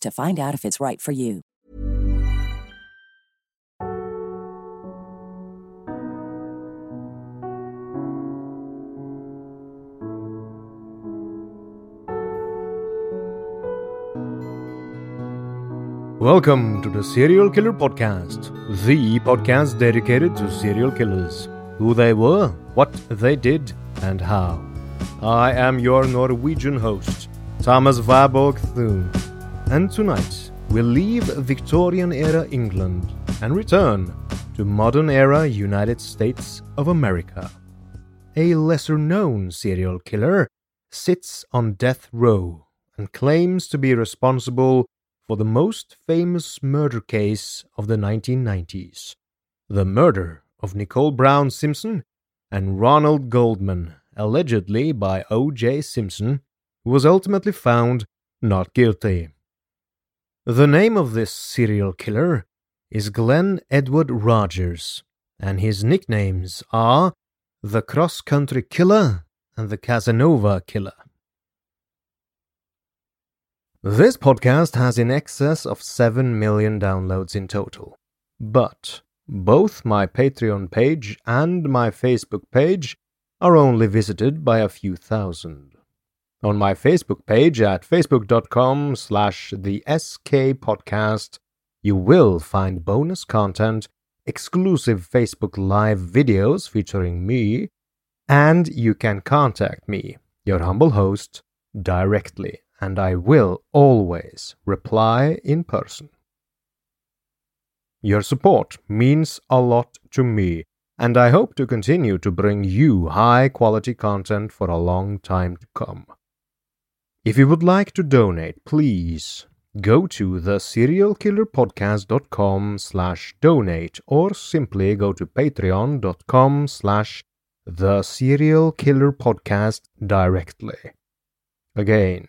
to find out if it's right for you. Welcome to the Serial Killer Podcast, the podcast dedicated to serial killers, who they were, what they did, and how. I am your Norwegian host, Thomas Warburg Thune, and tonight we'll leave Victorian era England and return to modern era United States of America. A lesser known serial killer sits on death row and claims to be responsible for the most famous murder case of the 1990s the murder of Nicole Brown Simpson and Ronald Goldman, allegedly by O.J. Simpson, who was ultimately found not guilty. The name of this serial killer is Glenn Edward Rogers, and his nicknames are the Cross Country Killer and the Casanova Killer. This podcast has in excess of 7 million downloads in total. But both my Patreon page and my Facebook page are only visited by a few thousand. On my Facebook page at facebook.com slash the SK podcast, you will find bonus content, exclusive Facebook Live videos featuring me, and you can contact me, your humble host, directly and I will always reply in person. Your support means a lot to me, and I hope to continue to bring you high quality content for a long time to come. If you would like to donate, please go to the serialkillerpodcast.com slash donate or simply go to patreon.com slash the serial killer podcast directly. Again,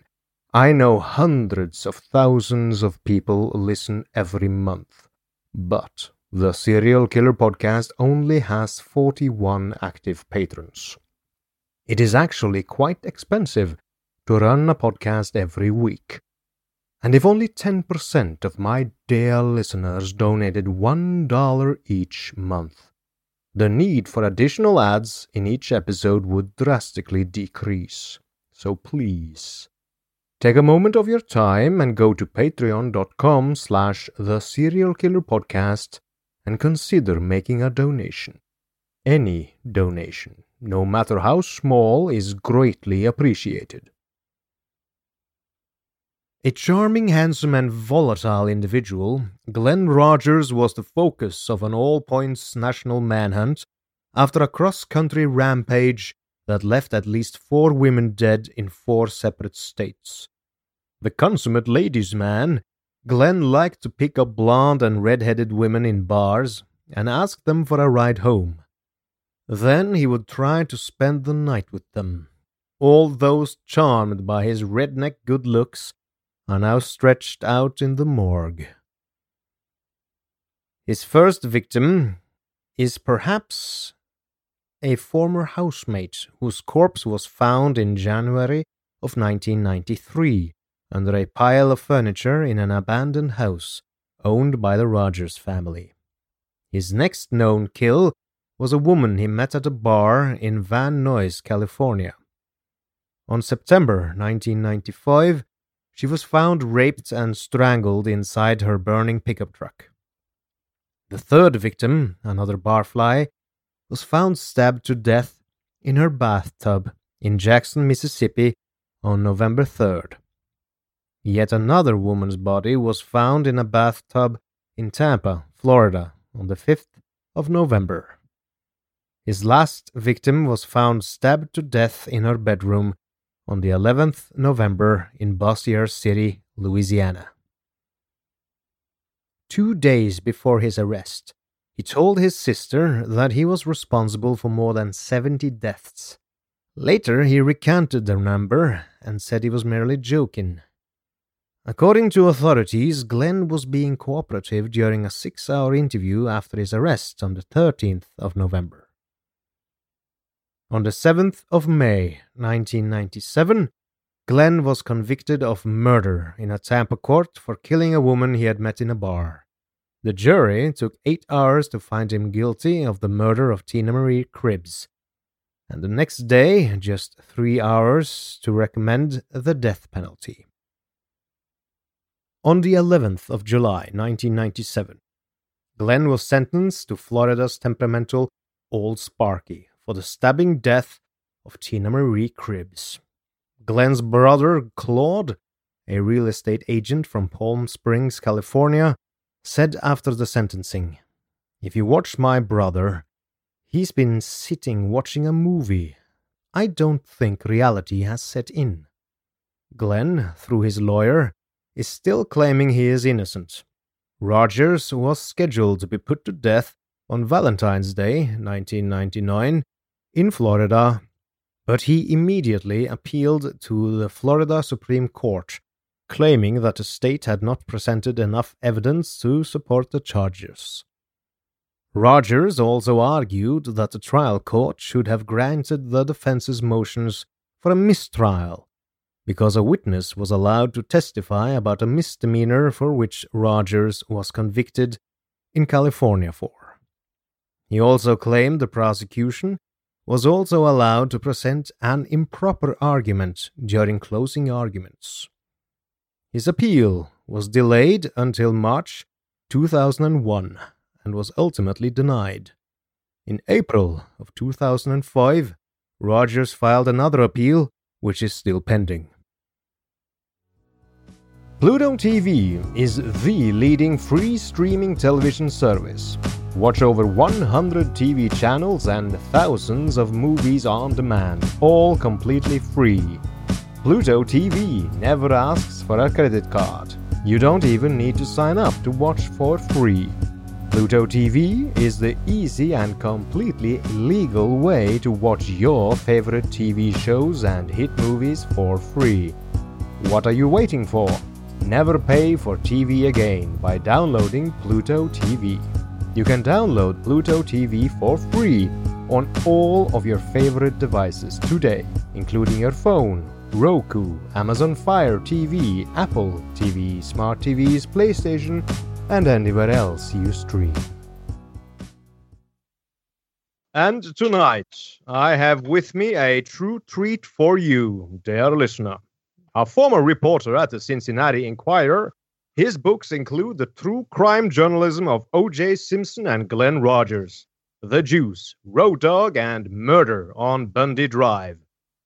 I know hundreds of thousands of people listen every month, but the Serial Killer podcast only has 41 active patrons. It is actually quite expensive to run a podcast every week. And if only 10% of my dear listeners donated $1 each month, the need for additional ads in each episode would drastically decrease. So please, Take a moment of your time and go to patreon.com slash the serial killer podcast and consider making a donation. Any donation, no matter how small, is greatly appreciated. A charming, handsome, and volatile individual, Glenn Rogers was the focus of an all points national manhunt after a cross country rampage that left at least four women dead in four separate states. The consummate ladies' man, Glenn liked to pick up blonde and red-headed women in bars and ask them for a ride home. Then he would try to spend the night with them. All those charmed by his redneck good looks are now stretched out in the morgue. His first victim is perhaps a former housemate whose corpse was found in January of 1993 under a pile of furniture in an abandoned house owned by the Rogers family. His next known kill was a woman he met at a bar in Van Nuys, California. On September 1995, she was found raped and strangled inside her burning pickup truck. The third victim, another barfly, was found stabbed to death in her bathtub in Jackson, Mississippi on November 3rd. Yet another woman's body was found in a bathtub in Tampa, Florida on the 5th of November. His last victim was found stabbed to death in her bedroom on the 11th November in Bossier City, Louisiana. Two days before his arrest, he told his sister that he was responsible for more than 70 deaths. Later, he recanted the number and said he was merely joking. According to authorities, Glenn was being cooperative during a six hour interview after his arrest on the 13th of November. On the 7th of May 1997, Glenn was convicted of murder in a Tampa court for killing a woman he had met in a bar. The jury took eight hours to find him guilty of the murder of Tina Marie Cribbs, and the next day, just three hours to recommend the death penalty. On the 11th of July 1997, Glenn was sentenced to Florida's temperamental Old Sparky for the stabbing death of Tina Marie Cribbs. Glenn's brother, Claude, a real estate agent from Palm Springs, California, said after the sentencing If you watch my brother, he's been sitting watching a movie. I don't think reality has set in. Glenn, through his lawyer, is still claiming he is innocent. Rogers was scheduled to be put to death on Valentine's Day, 1999, in Florida but he immediately appealed to the Florida Supreme Court, claiming that the state had not presented enough evidence to support the charges. Rogers also argued that the trial court should have granted the defense's motions for a mistrial because a witness was allowed to testify about a misdemeanor for which Rogers was convicted in California for. He also claimed the prosecution was also allowed to present an improper argument during closing arguments. His appeal was delayed until March 2001 and was ultimately denied. In April of 2005, Rogers filed another appeal, which is still pending. Pluto TV is the leading free streaming television service Watch over 100 TV channels and thousands of movies on demand, all completely free. Pluto TV never asks for a credit card. You don't even need to sign up to watch for free. Pluto TV is the easy and completely legal way to watch your favorite TV shows and hit movies for free. What are you waiting for? Never pay for TV again by downloading Pluto TV. You can download Pluto TV for free on all of your favorite devices today, including your phone, Roku, Amazon Fire TV, Apple TV, Smart TVs, PlayStation, and anywhere else you stream. And tonight, I have with me a true treat for you, dear listener. A former reporter at the Cincinnati Enquirer his books include the true crime journalism of O.J. Simpson and Glenn Rogers, The Juice, Road Dog, and Murder on Bundy Drive,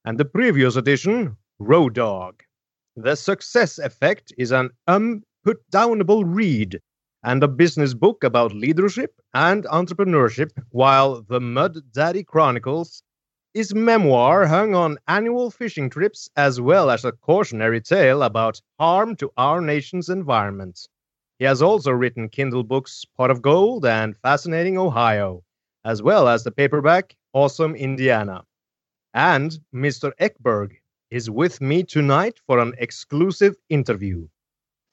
and the previous edition, Road Dog. The Success Effect is an unputdownable read and a business book about leadership and entrepreneurship, while The Mud Daddy Chronicles is memoir hung on annual fishing trips as well as a cautionary tale about harm to our nation's environment. He has also written Kindle books Pot of Gold and Fascinating Ohio, as well as the paperback Awesome Indiana. And Mr. Eckberg is with me tonight for an exclusive interview.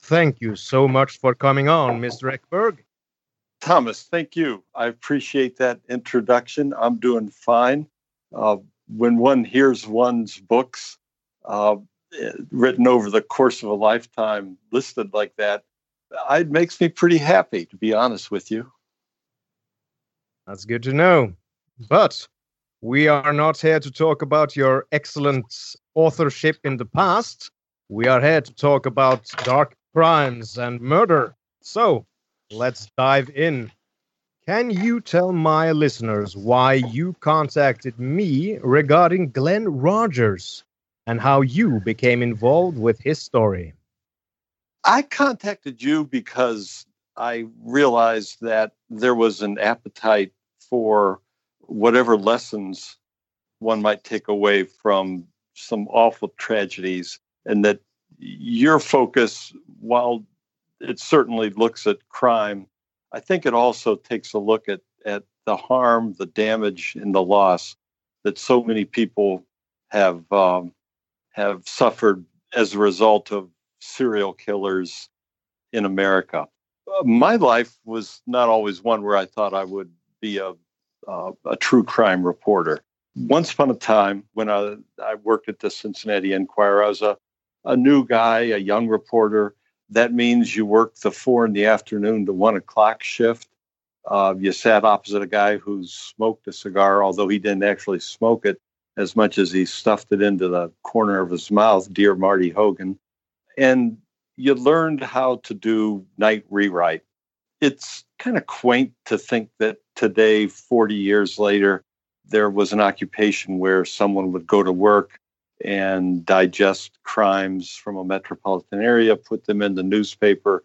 Thank you so much for coming on, Mr. Eckberg. Thomas, thank you. I appreciate that introduction. I'm doing fine uh, when one hears one's books uh, written over the course of a lifetime listed like that, it makes me pretty happy, to be honest with you. That's good to know. But we are not here to talk about your excellent authorship in the past. We are here to talk about dark crimes and murder. So let's dive in. Can you tell my listeners why you contacted me regarding Glenn Rogers and how you became involved with his story? I contacted you because I realized that there was an appetite for whatever lessons one might take away from some awful tragedies, and that your focus, while it certainly looks at crime, I think it also takes a look at, at the harm, the damage, and the loss that so many people have um, have suffered as a result of serial killers in America. My life was not always one where I thought I would be a uh, a true crime reporter. Once upon a time, when I, I worked at the Cincinnati Enquirer, I was a, a new guy, a young reporter. That means you worked the four in the afternoon to one o'clock shift. Uh, you sat opposite a guy who smoked a cigar, although he didn't actually smoke it as much as he stuffed it into the corner of his mouth, dear Marty Hogan. And you learned how to do night rewrite. It's kind of quaint to think that today, 40 years later, there was an occupation where someone would go to work and digest crimes from a metropolitan area, put them in the newspaper,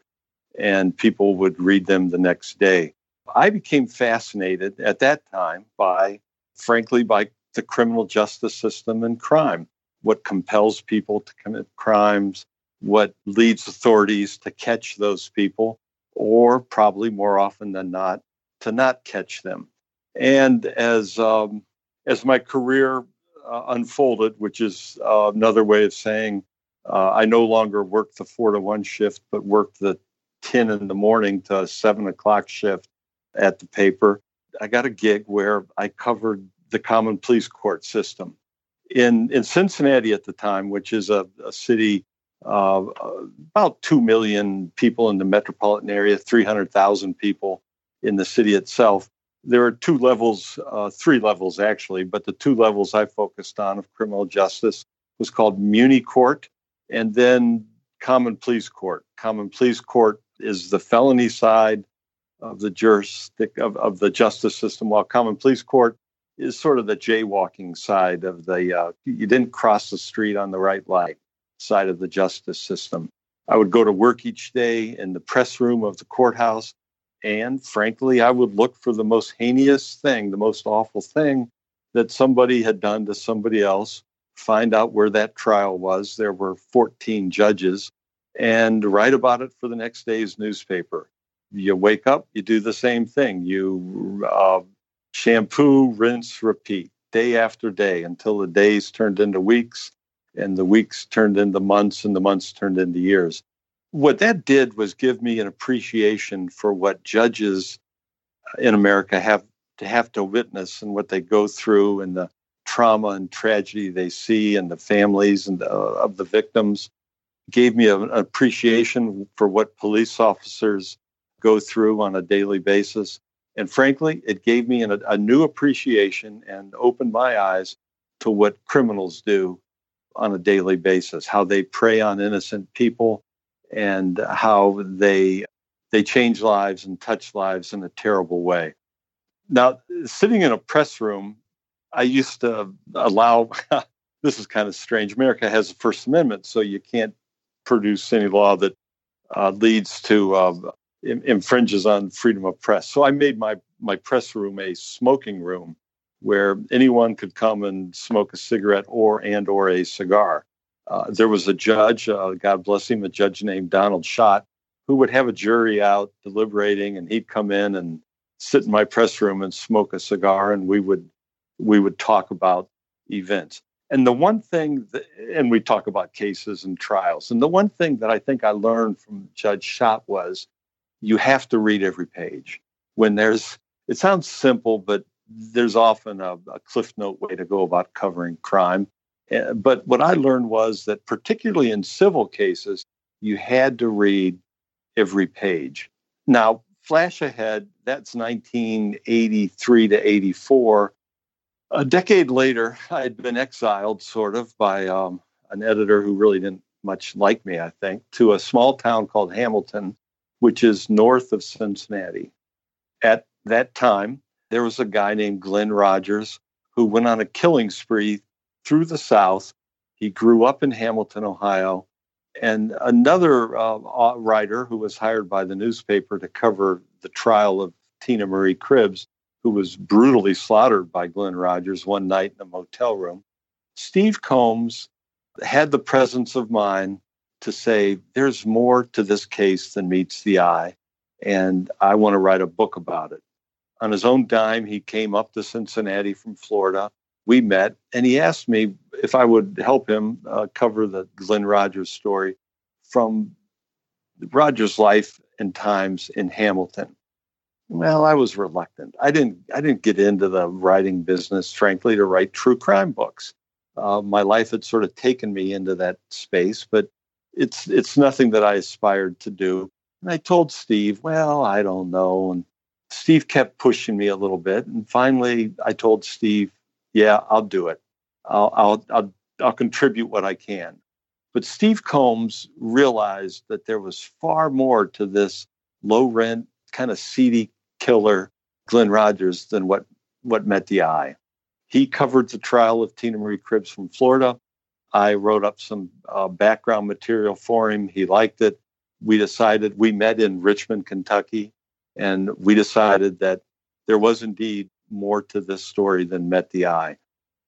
and people would read them the next day. I became fascinated at that time by, frankly, by the criminal justice system and crime. What compels people to commit crimes, what leads authorities to catch those people, or probably more often than not, to not catch them. And as um, as my career uh, unfolded, which is uh, another way of saying uh, I no longer work the four to one shift, but work the ten in the morning to seven o'clock shift at the paper. I got a gig where I covered the common pleas court system in in Cincinnati at the time, which is a, a city uh, about 2 million people in the metropolitan area, 300,000 people in the city itself. There are two levels, uh, three levels actually, but the two levels I focused on of criminal justice was called Muni Court and then Common Pleas Court. Common Pleas Court is the felony side of the of, of the justice system, while Common Pleas Court is sort of the jaywalking side of the uh, you didn't cross the street on the right light side of the justice system. I would go to work each day in the press room of the courthouse and frankly, I would look for the most heinous thing, the most awful thing that somebody had done to somebody else, find out where that trial was. There were 14 judges, and write about it for the next day's newspaper. You wake up, you do the same thing. You uh, shampoo, rinse, repeat day after day until the days turned into weeks and the weeks turned into months and the months turned into years what that did was give me an appreciation for what judges in America have to have to witness and what they go through and the trauma and tragedy they see and the families and the, of the victims. Gave me an appreciation for what police officers go through on a daily basis. And frankly it gave me an, a new appreciation and opened my eyes to what criminals do on a daily basis how they prey on innocent people and how they they change lives and touch lives in a terrible way. Now, sitting in a press room, I used to allow. this is kind of strange. America has a First Amendment, so you can't produce any law that uh, leads to uh, infringes on freedom of press. So I made my my press room a smoking room where anyone could come and smoke a cigarette or and or a cigar. Uh, there was a judge, uh, God bless him, a judge named Donald Schott, who would have a jury out deliberating, and he'd come in and sit in my press room and smoke a cigar, and we would we would talk about events. And the one thing, that, and we talk about cases and trials. And the one thing that I think I learned from Judge Schott was, you have to read every page. When there's, it sounds simple, but there's often a, a cliff note way to go about covering crime. Eh, but what I learned was that, particularly in civil cases, you had to read every page. Now, flash ahead, that's 1983 to 84. A decade later, I had been exiled, sort of, by um, an editor who really didn't much like me, I think, to a small town called Hamilton, which is north of Cincinnati. At that time, there was a guy named Glenn Rogers who went on a killing spree through the South. He grew up in Hamilton, Ohio. And another uh, writer who was hired by the newspaper to cover the trial of Tina Marie Cribbs, who was brutally slaughtered by Glenn Rogers one night in a motel room. Steve Combs had the presence of mind to say, there's more to this case than meets the eye, and I want to write a book about it. On his own dime, he came up to Cincinnati from Florida. We met, and he asked me if I would help him uh, cover the Glenn Rogers story from Rogers' life and times in Hamilton. Well, I was reluctant. I didn't. I didn't get into the writing business, frankly, to write true crime books. Uh, my life had sort of taken me into that space, but it's it's nothing that I aspired to do. And I told Steve, well, I don't know. And Steve kept pushing me a little bit, and finally, I told Steve, yeah, I'll do it. I'll I'll I'll, I'll contribute what I can. But Steve Combs realized that there was far more to this low rent, kind of seedy killer, Glenn Rogers, than what what met the eye. He covered the trial of Tina Marie Cribbs from Florida. I wrote up some uh, background material for him. He liked it. We decided, we met in Richmond, Kentucky, and we decided that there was indeed more to this story than met the eye.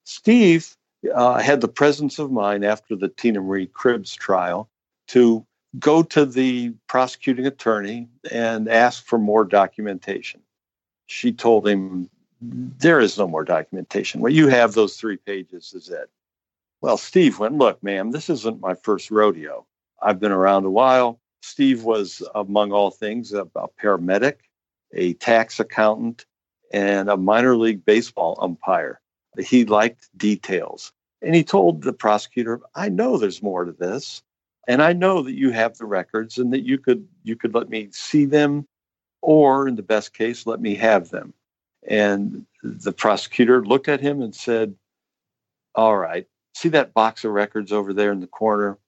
Steve uh, had the presence of mind after the Tina Marie Cribbs trial to go to the prosecuting attorney and ask for more documentation. She told him there is no more documentation. What you have, those three pages, is it. Well, Steve went, Look, ma'am, this isn't my first rodeo. I've been around a while. Steve was, among all things, a, a paramedic, a tax accountant, and a minor league baseball umpire. He liked details. And he told the prosecutor, I know there's more to this. And I know that you have the records and that you could you could let me see them or in the best case let me have them. And the prosecutor looked at him and said, All right, see that box of records over there in the corner?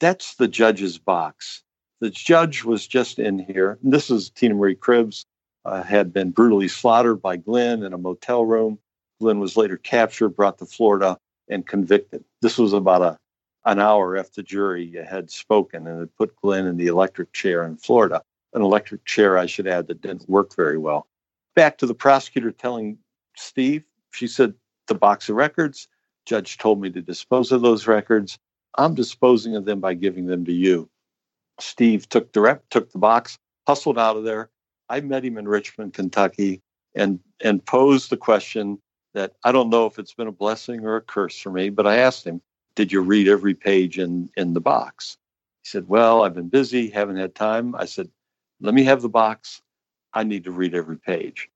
That's the judge's box. The judge was just in here. This is Tina Marie Cribbs, uh, had been brutally slaughtered by Glenn in a motel room. Glenn was later captured, brought to Florida, and convicted. This was about a an hour after the jury had spoken and had put Glenn in the electric chair in Florida. An electric chair, I should add, that didn't work very well back to the prosecutor telling Steve, she said, the box of records, judge told me to dispose of those records. I'm disposing of them by giving them to you. Steve took the rep, took the box, hustled out of there. I met him in Richmond, Kentucky, and and posed the question that I don't know if it's been a blessing or a curse for me, but I asked him, "Did you read every page in in the box?" He said, "Well, I've been busy, haven't had time." I said, "Let me have the box. I need to read every page.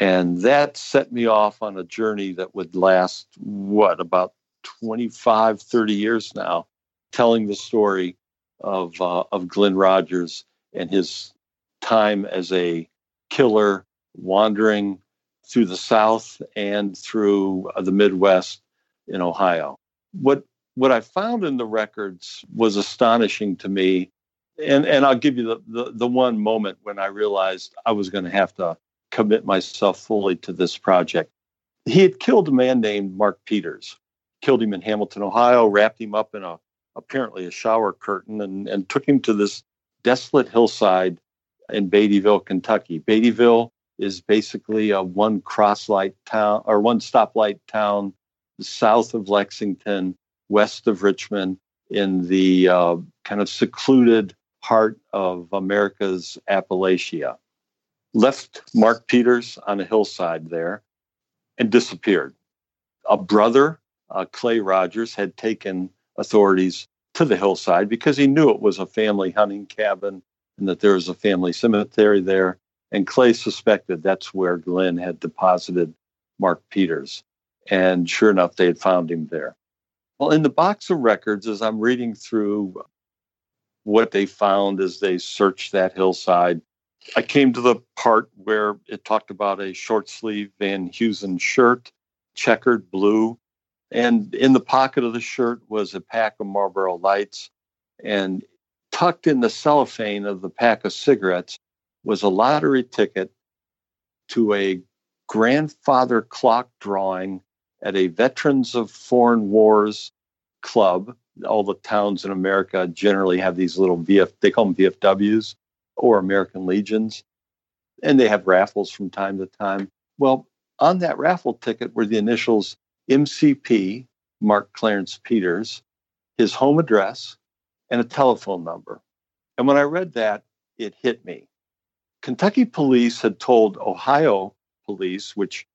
And that set me off on a journey that would last, what, about 25, 30 years now, telling the story of, uh, of Glenn Rogers and his time as a killer wandering through the South and through uh, the Midwest in Ohio. What what I found in the records was astonishing to me and and I'll give you the, the, the one moment when I realized I was going to have to commit myself fully to this project. He had killed a man named Mark Peters, killed him in Hamilton, Ohio, wrapped him up in a apparently a shower curtain, and and took him to this desolate hillside in Beattyville, Kentucky. Beattyville is basically a one crosslight town or one stoplight town south of Lexington, west of Richmond, in the uh, kind of secluded heart of America's Appalachia. Left Mark Peters on a hillside there and disappeared. A brother, uh, Clay Rogers, had taken authorities to the hillside because he knew it was a family hunting cabin and that there was a family cemetery there. And Clay suspected that's where Glenn had deposited Mark Peters. And sure enough, they had found him there. Well, in the box of records, as I'm reading through what they found as they searched that hillside. I came to the part where it talked about a short sleeve Van Heusen shirt, checkered blue, and in the pocket of the shirt was a pack of Marlboro Lights. And tucked in the cellophane of the pack of cigarettes was a lottery ticket to a grandfather clock drawing at a Veterans of Foreign Wars club. All the towns in America generally have these little VF, they call them VFWs or American Legions, and they have raffles from time to time. Well, on that raffle ticket were the initials MCP, Mark Clarence Peters, his home address, and a telephone number. And when I read that, it hit me. Kentucky police had told Ohio police, which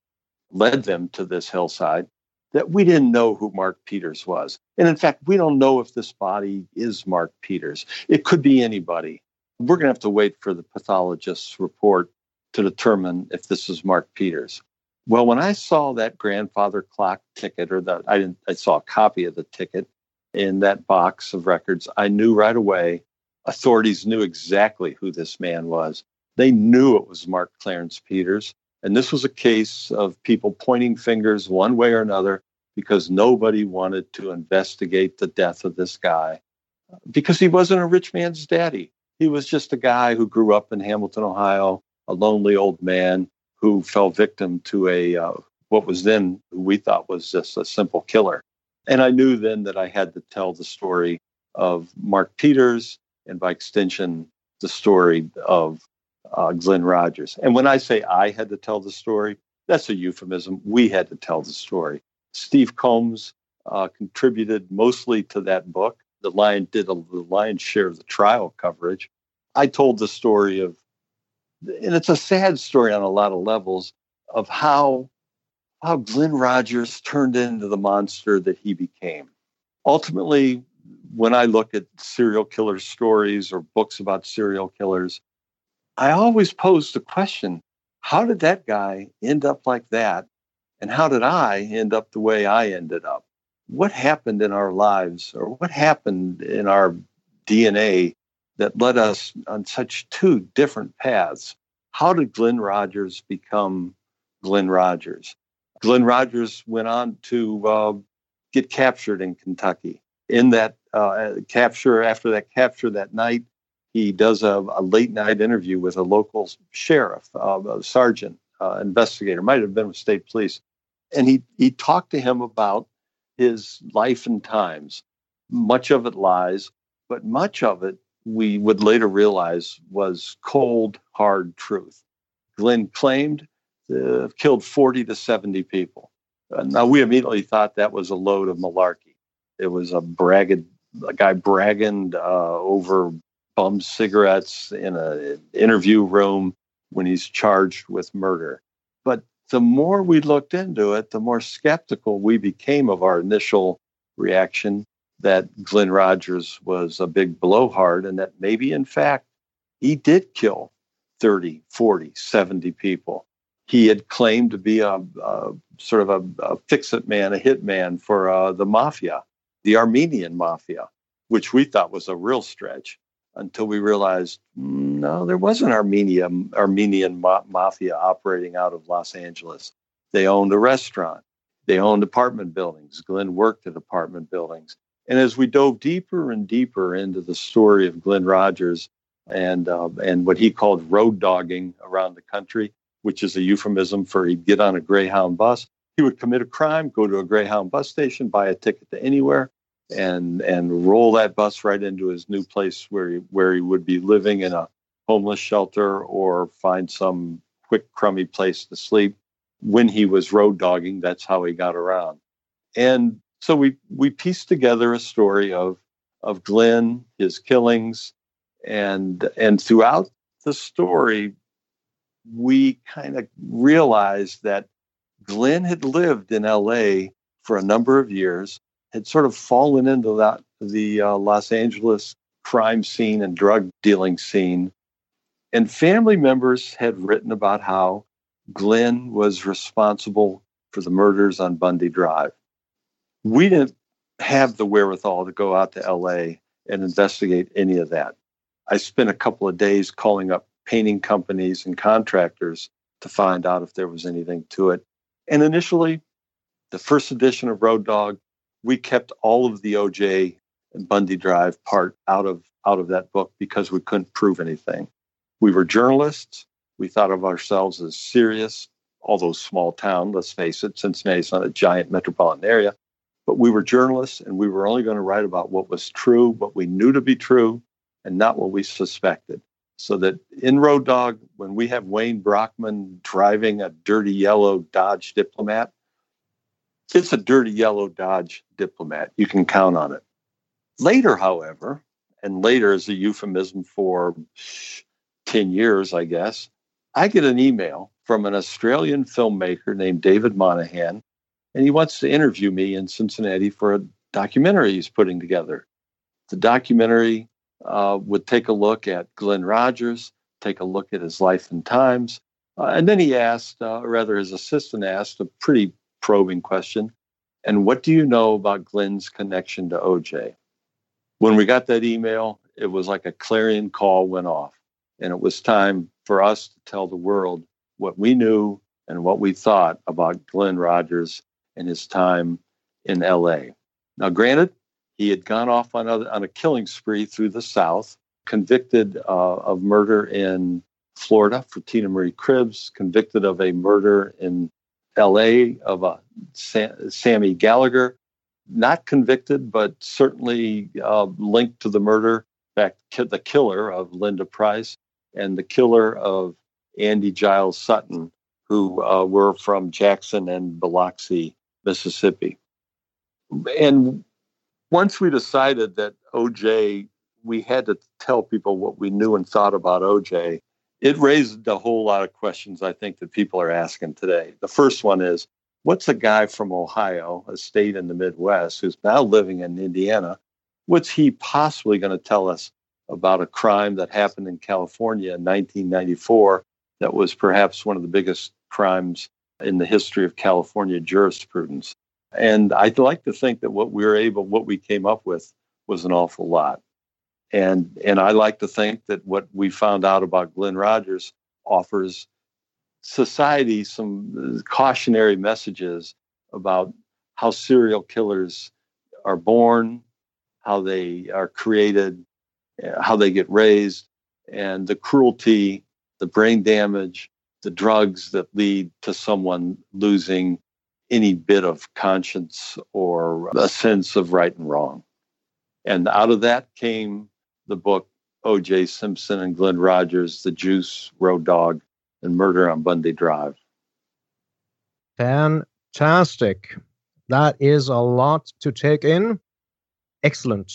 led them to this hillside, that we didn't know who Mark Peters was. And in fact, we don't know if this body is Mark Peters. It could be anybody. We're going to have to wait for the pathologist's report to determine if this is Mark Peters. Well, when I saw that grandfather clock ticket, or that I didn't, I saw a copy of the ticket in that box of records, I knew right away. Authorities knew exactly who this man was. They knew it was Mark Clarence Peters. And this was a case of people pointing fingers one way or another because nobody wanted to investigate the death of this guy because he wasn't a rich man's daddy. He was just a guy who grew up in Hamilton, Ohio, a lonely old man who fell victim to a uh, what was then we thought was just a simple killer. And I knew then that I had to tell the story of Mark Peters and by extension the story of uh, Glenn Rogers. And when I say I had to tell the story, that's a euphemism. We had to tell the story. Steve Combs uh, contributed mostly to that book. The Lion did a, the lion's share of the trial coverage. I told the story of and it's a sad story on a lot of levels of how how Glenn Rogers turned into the monster that he became. Ultimately, when I look at serial killer stories or books about serial killers, I always pose the question how did that guy end up like that? And how did I end up the way I ended up? What happened in our lives or what happened in our DNA that led us on such two different paths. How did Glenn Rogers become Glenn Rogers? Glenn Rogers went on to uh, get captured in Kentucky. In that uh, capture, after that capture that night, he does a, a late night interview with a local sheriff, uh, a sergeant, uh, investigator, might have been with state police. And he, he talked to him about his life and times. Much of it lies, but much of it we would later realize was cold, hard truth. Glenn claimed have killed 40 to 70 people. Uh, now, we immediately thought that was a load of malarkey. It was a bragged, a guy bragging uh, over bum cigarettes in an interview room when he's charged with murder. But the more we looked into it, the more skeptical we became of our initial reaction that Glenn Rogers was a big blowhard and that maybe, in fact, he did kill 30, 40, 70 people. He had claimed to be a, a sort of a, a fix it man, a hit man for uh, the mafia, the Armenian mafia, which we thought was a real stretch until we realized mm, no, there was an Armenia, Armenian ma- mafia operating out of Los Angeles. They owned a restaurant. They owned apartment buildings. Glenn worked at apartment buildings. And as we dove deeper and deeper into the story of Glenn Rogers and uh, and what he called road dogging around the country, which is a euphemism for he'd get on a Greyhound bus, he would commit a crime, go to a Greyhound bus station, buy a ticket to anywhere, and and roll that bus right into his new place where he, where he would be living in a homeless shelter or find some quick crummy place to sleep. When he was road dogging, that's how he got around. And so we we pieced together a story of of Glenn, his killings, and and throughout the story, we kind of realized that Glenn had lived in L.A. for a number of years, had sort of fallen into that the uh, Los Angeles crime scene and drug dealing scene, and family members had written about how Glenn was responsible for the murders on Bundy Drive we didn't have the wherewithal to go out to LA and investigate any of that. I spent a couple of days calling up painting companies and contractors to find out if there was anything to it. And initially, the first edition of Road Dog, we kept all of the OJ and Bundy Drive part out of out of that book because we couldn't prove anything. We were journalists. We thought of ourselves as serious, although small town, let's face it, Cincinnati's not a giant metropolitan area. But we were journalists and we were only going to write about what was true, what we knew to be true, and not what we suspected. So that in Road Dog, when we have Wayne Brockman driving a dirty yellow Dodge Diplomat, it's a dirty yellow Dodge Diplomat. You can count on it. Later, however, and later is a euphemism for 10 years, I guess, I get an email from an Australian filmmaker named David Monahan, and he wants to interview me in Cincinnati for a documentary he's putting together. The documentary uh, would take a look at Glenn Rogers, take a look at his life and times. Uh, and then he asked, uh, or rather, his assistant asked a pretty probing question And what do you know about Glenn's connection to OJ? When we got that email, it was like a clarion call went off. And it was time for us to tell the world what we knew and what we thought about Glenn Rogers and his time in LA. Now, granted, he had gone off on a, on a killing spree through the South, convicted uh, of murder in Florida for Tina Marie Cribbs, convicted of a murder in LA of a Sam, Sammy Gallagher, not convicted, but certainly uh, linked to the murder. In fact, the killer of Linda Price and the killer of Andy Jiles Sutton, who uh, were from Jackson and Biloxi, Mississippi. And once we decided that OJ, we had to tell people what we knew and thought about OJ, it raised a whole lot of questions I think that people are asking today. The first one is what's a guy from Ohio, a state in the Midwest, who's now living in Indiana, what's he possibly going to tell us about a crime that happened in California in 1994 that was perhaps one of the biggest crimes in the history of California jurisprudence? And I'd like to think that what we were able, what we came up with was an awful lot. And, and I like to think that what we found out about Glenn Rogers offers society some uh, cautionary messages about how serial killers are born, how they are created, uh, how they get raised, and the cruelty, the brain damage, the drugs that lead to someone losing any bit of conscience or a sense of right and wrong. And out of that came the book O.J. Simpson and Glenn Rogers, The Juice, Road Dog, and Murder on Bundy Drive. Fantastic. That is a lot to take in. Excellent.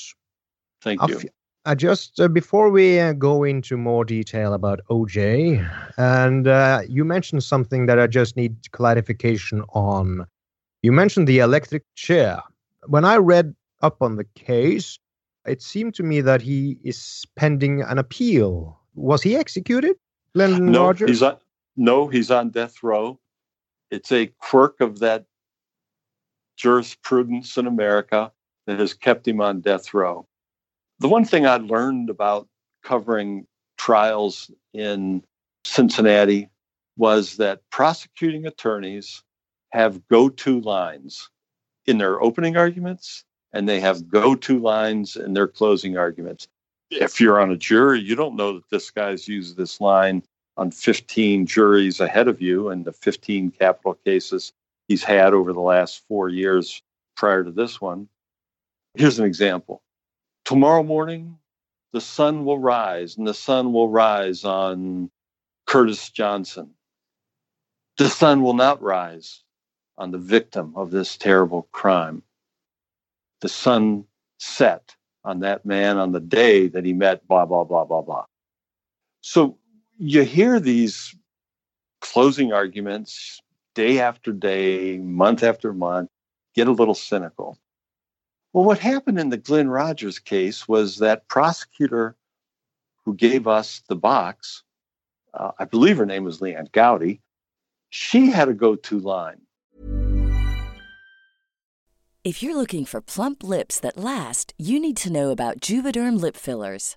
Thank you. I just uh, before we uh, go into more detail about OJ, and uh, you mentioned something that I just need clarification on. You mentioned the electric chair. When I read up on the case, it seemed to me that he is pending an appeal. Was he executed, Glenn no, Rogers? He's on, no, he's on death row. It's a quirk of that jurisprudence in America that has kept him on death row the one thing I learned about covering trials in Cincinnati was that prosecuting attorneys have go to lines in their opening arguments and they have go to lines in their closing arguments. If you're on a jury, you don't know that this guy's used this line on 15 juries ahead of you and the 15 capital cases he's had over the last four years prior to this one. Here's an example tomorrow morning the sun will rise and the sun will rise on Curtis Johnson. The sun will not rise on the victim of this terrible crime. The sun set on that man on the day that he met blah, blah, blah, blah, blah. So you hear these closing arguments day after day, month after month, get a little cynical. Well, what happened in the Glenn Rogers case was that prosecutor who gave us the box, uh, I believe her name was Leanne Gowdy, she had a go to line. If you're looking for plump lips that last, you need to know about Juvederm lip fillers.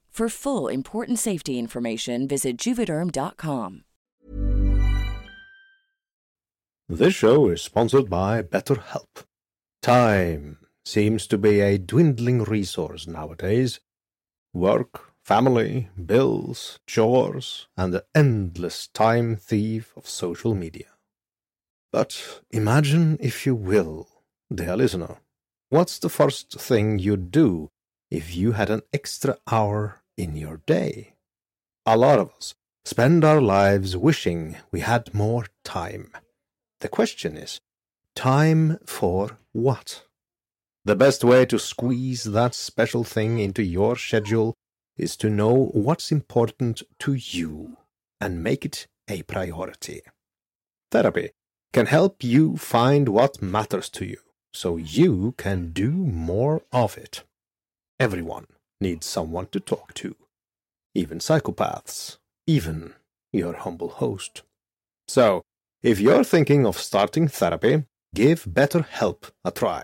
For full important safety information, visit juvederm.com. This show is sponsored by BetterHelp. Time seems to be a dwindling resource nowadays. Work, family, bills, chores, and the endless time thief of social media. But imagine, if you will, dear listener, what's the first thing you'd do if you had an extra hour in your day? A lot of us spend our lives wishing we had more time. The question is, time for what? The best way to squeeze that special thing into your schedule is to know what's important to you and make it a priority. Therapy can help you find what matters to you so you can do more of it. Everyone needs someone to talk to, even psychopaths, even your humble host. So, if you're thinking of starting therapy, give BetterHelp a try.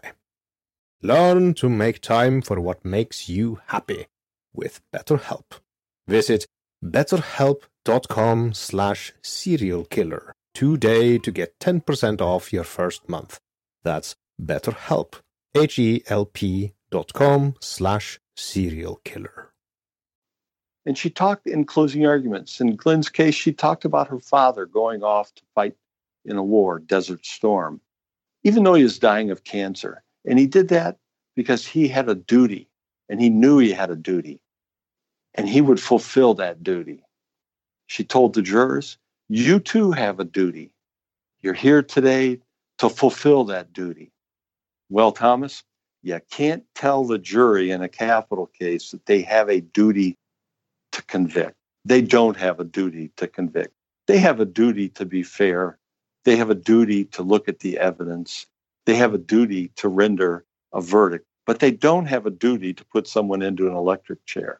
Learn to make time for what makes you happy with BetterHelp. Visit betterhelp.com slash serialkiller today to get 10% off your first month. That's BetterHelp, H-E-L-P dot com slash serialkiller. And she talked in closing arguments. In Glenn's case, she talked about her father going off to fight in a war, Desert Storm, even though he was dying of cancer. And he did that because he had a duty and he knew he had a duty and he would fulfill that duty. She told the jurors, You too have a duty. You're here today to fulfill that duty. Well, Thomas, you can't tell the jury in a capital case that they have a duty to convict. They don't have a duty to convict. They have a duty to be fair. They have a duty to look at the evidence. They have a duty to render a verdict, but they don't have a duty to put someone into an electric chair.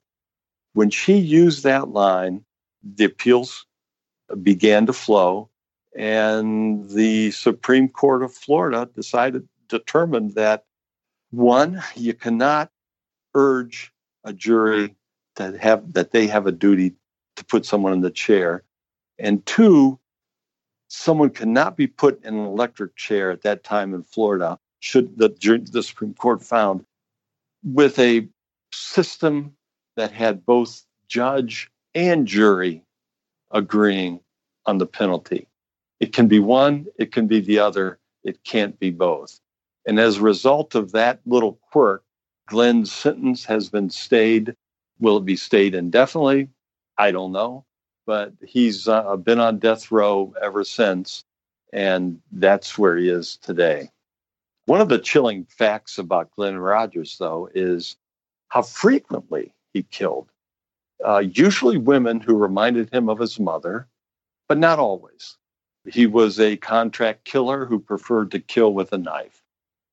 When she used that line, the appeals began to flow, and the Supreme Court of Florida decided, determined that one, you cannot urge a jury to have that they have a duty to put someone in the chair, and two, someone cannot be put in an electric chair at that time in Florida. Should the the Supreme Court found with a system that had both judge and jury agreeing on the penalty. It can be one, it can be the other, it can't be both. And as a result of that little quirk, Glenn's sentence has been stayed. Will it be stayed indefinitely? I don't know. But he's uh, been on death row ever since. And that's where he is today. One of the chilling facts about Glenn Rogers, though, is how frequently he killed. Uh, usually women who reminded him of his mother, but not always. He was a contract killer who preferred to kill with a knife.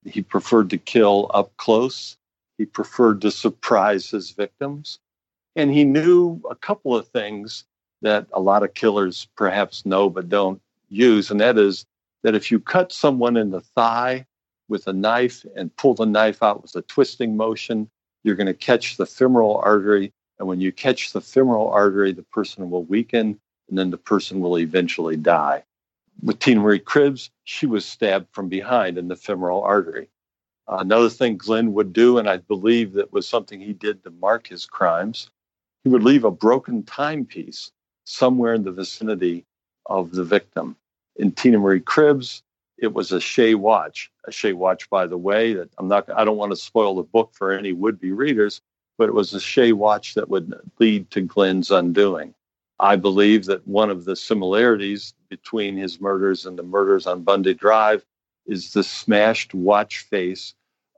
He preferred to kill up close. He preferred to surprise his victims. And he knew a couple of things that a lot of killers perhaps know but don't use. And that is that if you cut someone in the thigh with a knife and pull the knife out with a twisting motion, you're going to catch the femoral artery. And when you catch the femoral artery, the person will weaken and then the person will eventually die. With Tina Marie Cribbs, she was stabbed from behind in the femoral artery. Another thing Glenn would do, and I believe that was something he did to mark his crimes, he would leave a broken timepiece somewhere in the vicinity of the victim. In Tina Marie Cribbs, it was a Shea watch. A Shea watch, by the way, that I'm not. I don't want to spoil the book for any would-be readers, but it was a Shea watch that would lead to Glenn's undoing. I believe that one of the similarities between his murders and the murders on Bundy Drive is the smashed watch face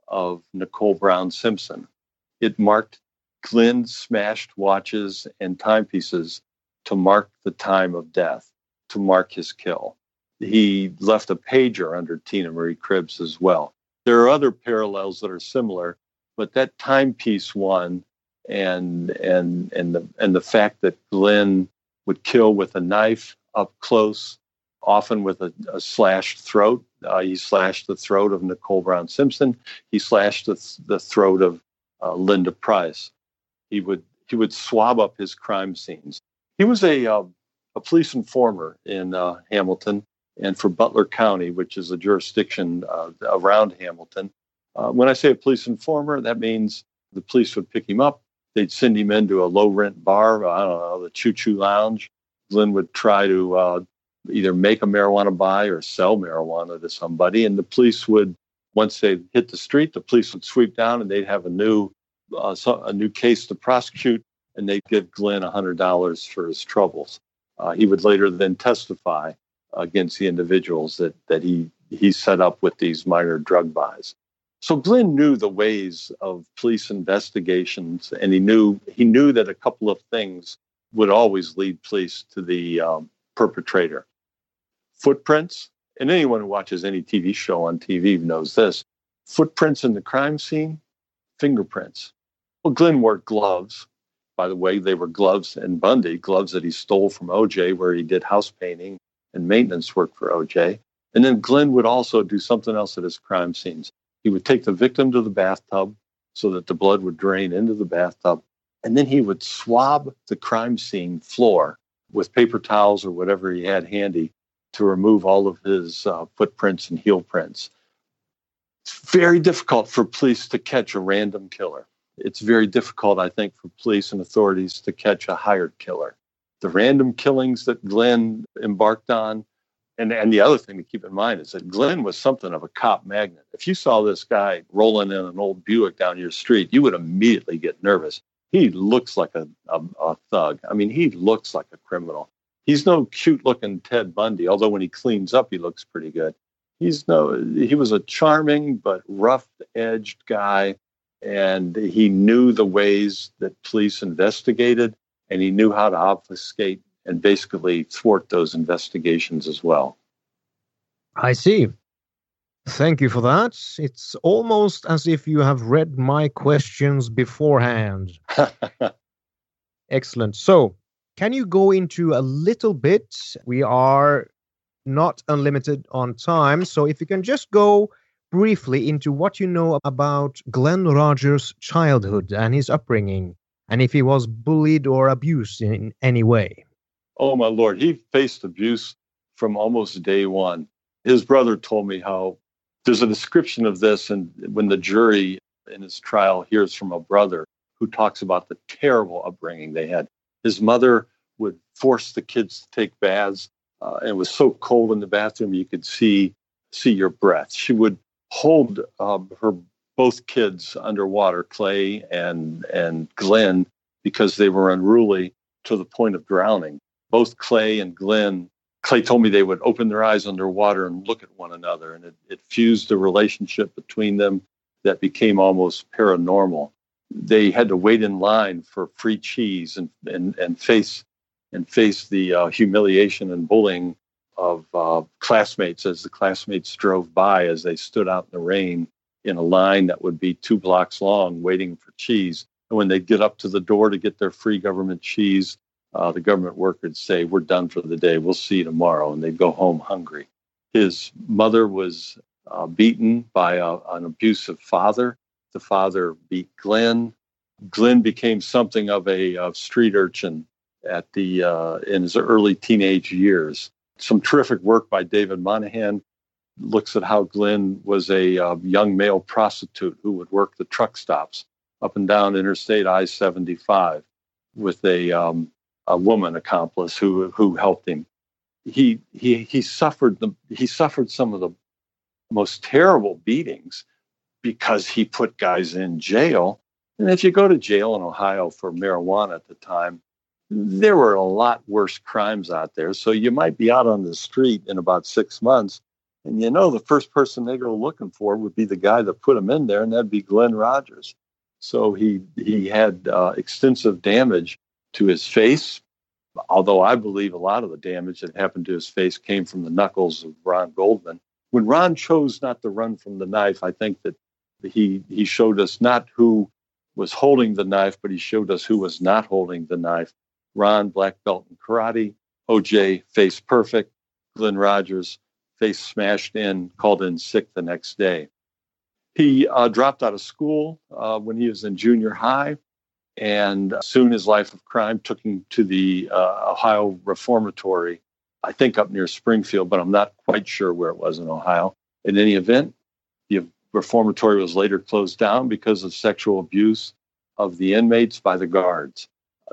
of Nicole Brown Simpson. It marked Glenn's smashed watches and timepieces to mark the time of death, to mark his kill. He left a pager under Tina Marie Cribbs as well. There are other parallels that are similar, but that timepiece one and and and the and the fact that Glenn would kill with a knife up close, often with a, a slashed throat. Uh, he slashed the throat of Nicole Brown Simpson. He slashed the, the throat of uh, Linda Price. He would he would swab up his crime scenes. He was a uh, a police informer in uh, Hamilton and for Butler County, which is a jurisdiction uh, around Hamilton. Uh, when I say a police informer, that means the police would pick him up. They'd send him into a low rent bar, I don't know, the Choo Choo Lounge. Glenn would try to uh, either make a marijuana buy or sell marijuana to somebody. And the police would, once they hit the street, the police would sweep down and they'd have a new, uh, a new case to prosecute, and they'd give Glenn $100 for his troubles. Uh, he would later then testify against the individuals that, that he, he set up with these minor drug buys. So Glenn knew the ways of police investigations, and he knew he knew that a couple of things would always lead police to the um, perpetrator. Footprints, and anyone who watches any TV show on TV knows this. Footprints in the crime scene, fingerprints. Well, Glenn wore gloves. By the way, they were gloves and Bundy, gloves that he stole from OJ, where he did house painting and maintenance work for OJ. And then Glenn would also do something else at his crime scenes. He would take the victim to the bathtub so that the blood would drain into the bathtub. And then he would swab the crime scene floor with paper towels or whatever he had handy to remove all of his uh, footprints and heel prints. It's very difficult for police to catch a random killer. It's very difficult, I think, for police and authorities to catch a hired killer. The random killings that Glenn embarked on, and, and the other thing to keep in mind is that Glenn was something of a cop magnet. If you saw this guy rolling in an old Buick down your street, you would immediately get nervous he looks like a, a, a, thug. I mean, he looks like a criminal. He's no cute looking Ted Bundy, although when he cleans up, he looks pretty good. He's no, he was a charming but rough edged guy. And he knew the ways that police investigated, and he knew how to obfuscate and basically thwart those investigations as well. I see. Thank you for that. It's almost as if you have read my questions beforehand. Excellent. So, can you go into a little bit? We are not unlimited on time. So, if you can just go briefly into what you know about Glenn Rogers' childhood and his upbringing, and if he was bullied or abused in any way. Oh, my Lord. He faced abuse from almost day one. His brother told me how there's a description of this, and when the jury in his trial hears from a brother who talks about the terrible upbringing they had. His mother would force the kids to take baths, uh, and it was so cold in the bathroom you could see see your breath. She would hold uh, her both kids underwater, Clay and and Glenn, because they were unruly to the point of drowning. Both Clay and Glenn Clay told me they would open their eyes underwater and look at one another, and it, it fused a relationship between them that became almost paranormal. They had to wait in line for free cheese and and, and face and face the uh, humiliation and bullying of uh, classmates as the classmates drove by as they stood out in the rain in a line that would be two blocks long waiting for cheese. And when they'd get up to the door to get their free government cheese, uh, the government worker would say, We're done for the day. We'll see you tomorrow. And they'd go home hungry. His mother was uh, beaten by a, an abusive father. The father beat Glenn. Glenn became something of a, a street urchin at the uh, in his early teenage years. Some terrific work by David Monahan looks at how Glenn was a uh, young male prostitute who would work the truck stops up and down Interstate I 75 with a, um, a woman accomplice who, who helped him. He, he, he, suffered the, he suffered some of the most terrible beatings because he put guys in jail. And if you go to jail in Ohio for marijuana at the time, there were a lot worse crimes out there. So you might be out on the street in about six months, and you know the first person they go looking for would be the guy that put him in there, and that'd be Glenn Rogers. So he he had uh, extensive damage to his face, although I believe a lot of the damage that happened to his face came from the knuckles of Ron Goldman. When Ron chose not to run from the knife, I think that he he showed us not who was holding the knife, but he showed us who was not holding the knife. Ron, black belt in karate. OJ, face perfect. Glenn Rogers, face smashed in, called in sick the next day. He uh, dropped out of school uh, when he was in junior high, and soon his life of crime took him to the uh, Ohio Reformatory, I think up near Springfield, but I'm not quite sure where it was in Ohio. In any event, the reformatory was later closed down because of sexual abuse of the inmates by the guards.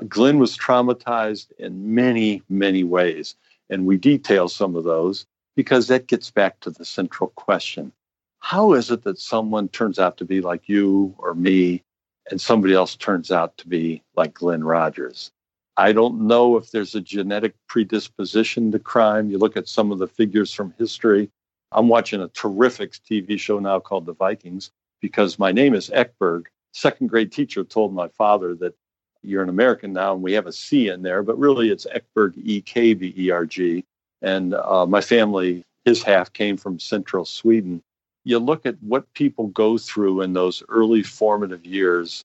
Glenn was traumatized in many, many ways. And we detail some of those because that gets back to the central question How is it that someone turns out to be like you or me, and somebody else turns out to be like Glenn Rogers? I don't know if there's a genetic predisposition to crime. You look at some of the figures from history. I'm watching a terrific TV show now called The Vikings because my name is Eckberg. Second grade teacher told my father that you're an American now, and we have a C in there, but really it's Ekberg, E K B E R G. And uh, my family, his half came from central Sweden. You look at what people go through in those early formative years,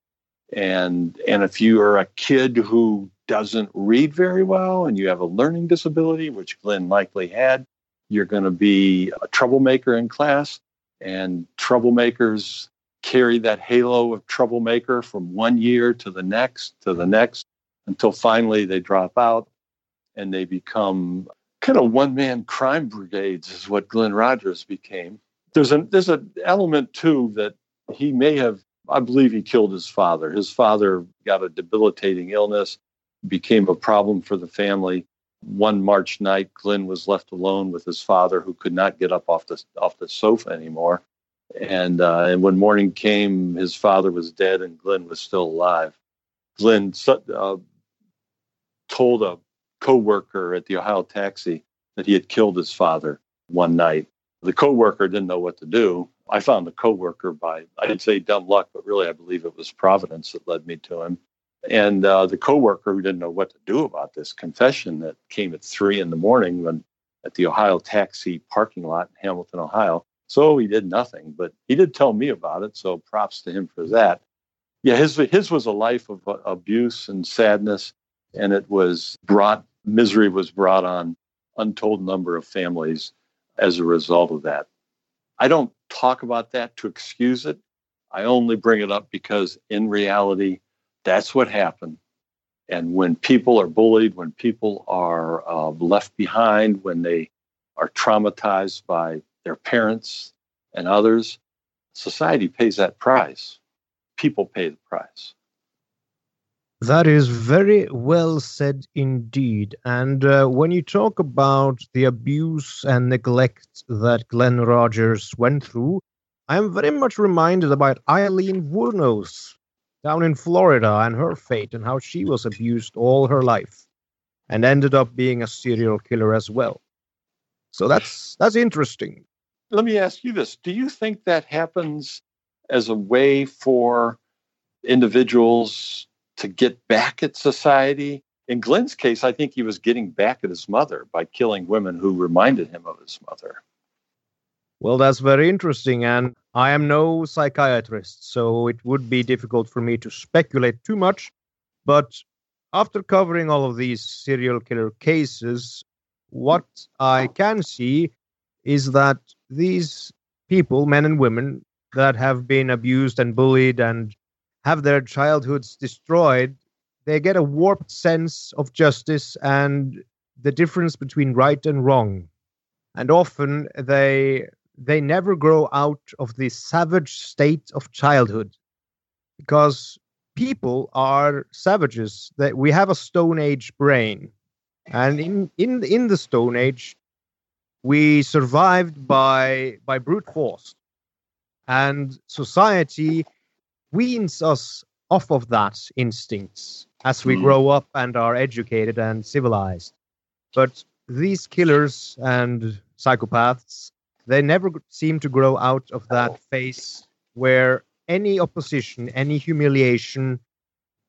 and and if you are a kid who doesn't read very well and you have a learning disability, which Glenn likely had, you're going to be a troublemaker in class. And troublemakers carry that halo of troublemaker from one year to the next to the next until finally they drop out and they become kind of one man crime brigades is what Glenn Rogers became. There's a there's an element too that he may have I believe he killed his father. His father got a debilitating illness, became a problem for the family. One March night, Glenn was left alone with his father, who could not get up off the off the sofa anymore. And, uh, and when morning came, his father was dead and Glenn was still alive. Glenn uh, told a coworker at the Ohio taxi that he had killed his father one night. The coworker didn't know what to do. I found the coworker by I didn't say dumb luck, but really I believe it was Providence that led me to him. And uh, the coworker who didn't know what to do about this confession that came at three in the morning when at the Ohio taxi parking lot in Hamilton, Ohio, so he did nothing, but he did tell me about it. So props to him for that. Yeah, his his was a life of uh, abuse and sadness, and it was brought misery was brought on untold number of families as a result of that. I don't talk about that to excuse it. I only bring it up because in reality, that's what happened. And when people are bullied, when people are uh, left behind, when they are traumatized by their parents and others. Society pays that price. People pay the price. That is very well said indeed. And uh, when you talk about the abuse and neglect that Glenn Rogers went through, I'm very much reminded about Aileen Wuornos down in Florida and her fate and how she was abused all her life and ended up being a serial killer as well. So that's that's interesting let me ask you this do you think that happens as a way for individuals to get back at society. In glenn's case i think he was getting back at his mother by killing women who reminded him of his mother. Well that's very interesting and i am no psychiatrist so it would be difficult for me to speculate too much. But after covering all of these serial killer cases what i can see is that these people, men and women, that have been abused and bullied and have their childhoods destroyed, they get a warped sense of justice and the difference between right and wrong. And often they they never grow out of the savage state of childhood because people are savages. That we have a stone age brain. And in in in the stone age we survived by by brute force. And society weans us off of that instincts as we mm. grow up and are educated and civilized. But these killers and psychopaths they never seem to grow out of that phase where any opposition any humiliation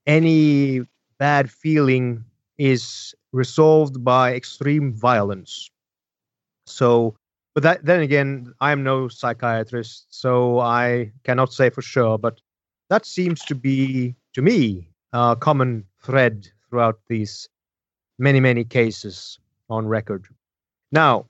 any bad feeling is resolved by extreme violence. So but that, then again i'm no psychiatrist so i cannot say for sure but that seems to be to me a common thread throughout these many many cases on record now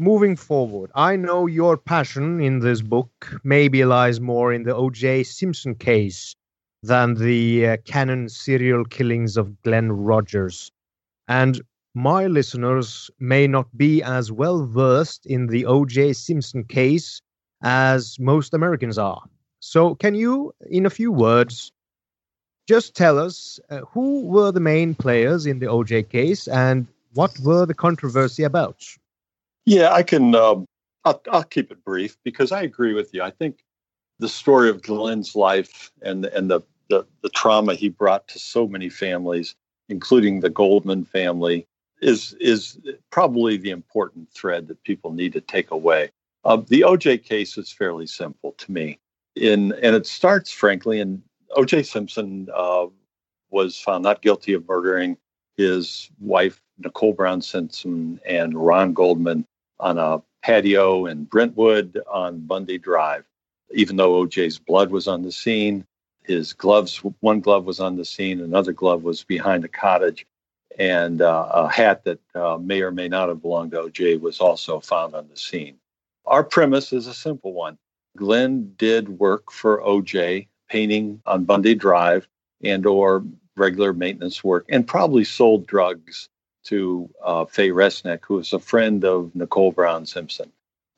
moving forward, I know your passion in this book maybe lies more in the O.J. Simpson case than the uh, Cannon serial killings of Glenn Rogers. And my listeners may not be as well versed in the O.J. Simpson case as most Americans are. So, can you, in a few words, just tell us uh, who were the main players in the O.J. case and what were the controversy about? Yeah, I can. Um, I'll, I'll keep it brief because I agree with you. I think the story of Glenn's life and and the, the the trauma he brought to so many families, including the Goldman family, is is probably the important thread that people need to take away. Uh, the OJ case is fairly simple to me, in and it starts frankly in OJ Simpson uh, was found not guilty of murdering his wife Nicole Brown Simpson and Ron Goldman on a patio in Brentwood on Bundy Drive. Even though OJ's blood was on the scene, his gloves, one glove was on the scene, another glove was behind a cottage, and uh, a hat that uh, may or may not have belonged to OJ was also found on the scene. Our premise is a simple one. Glenn did work for OJ, painting on Bundy Drive and or regular maintenance work, and probably sold drugs to uh, Faye Resnick, who was a friend of Nicole Brown Simpson.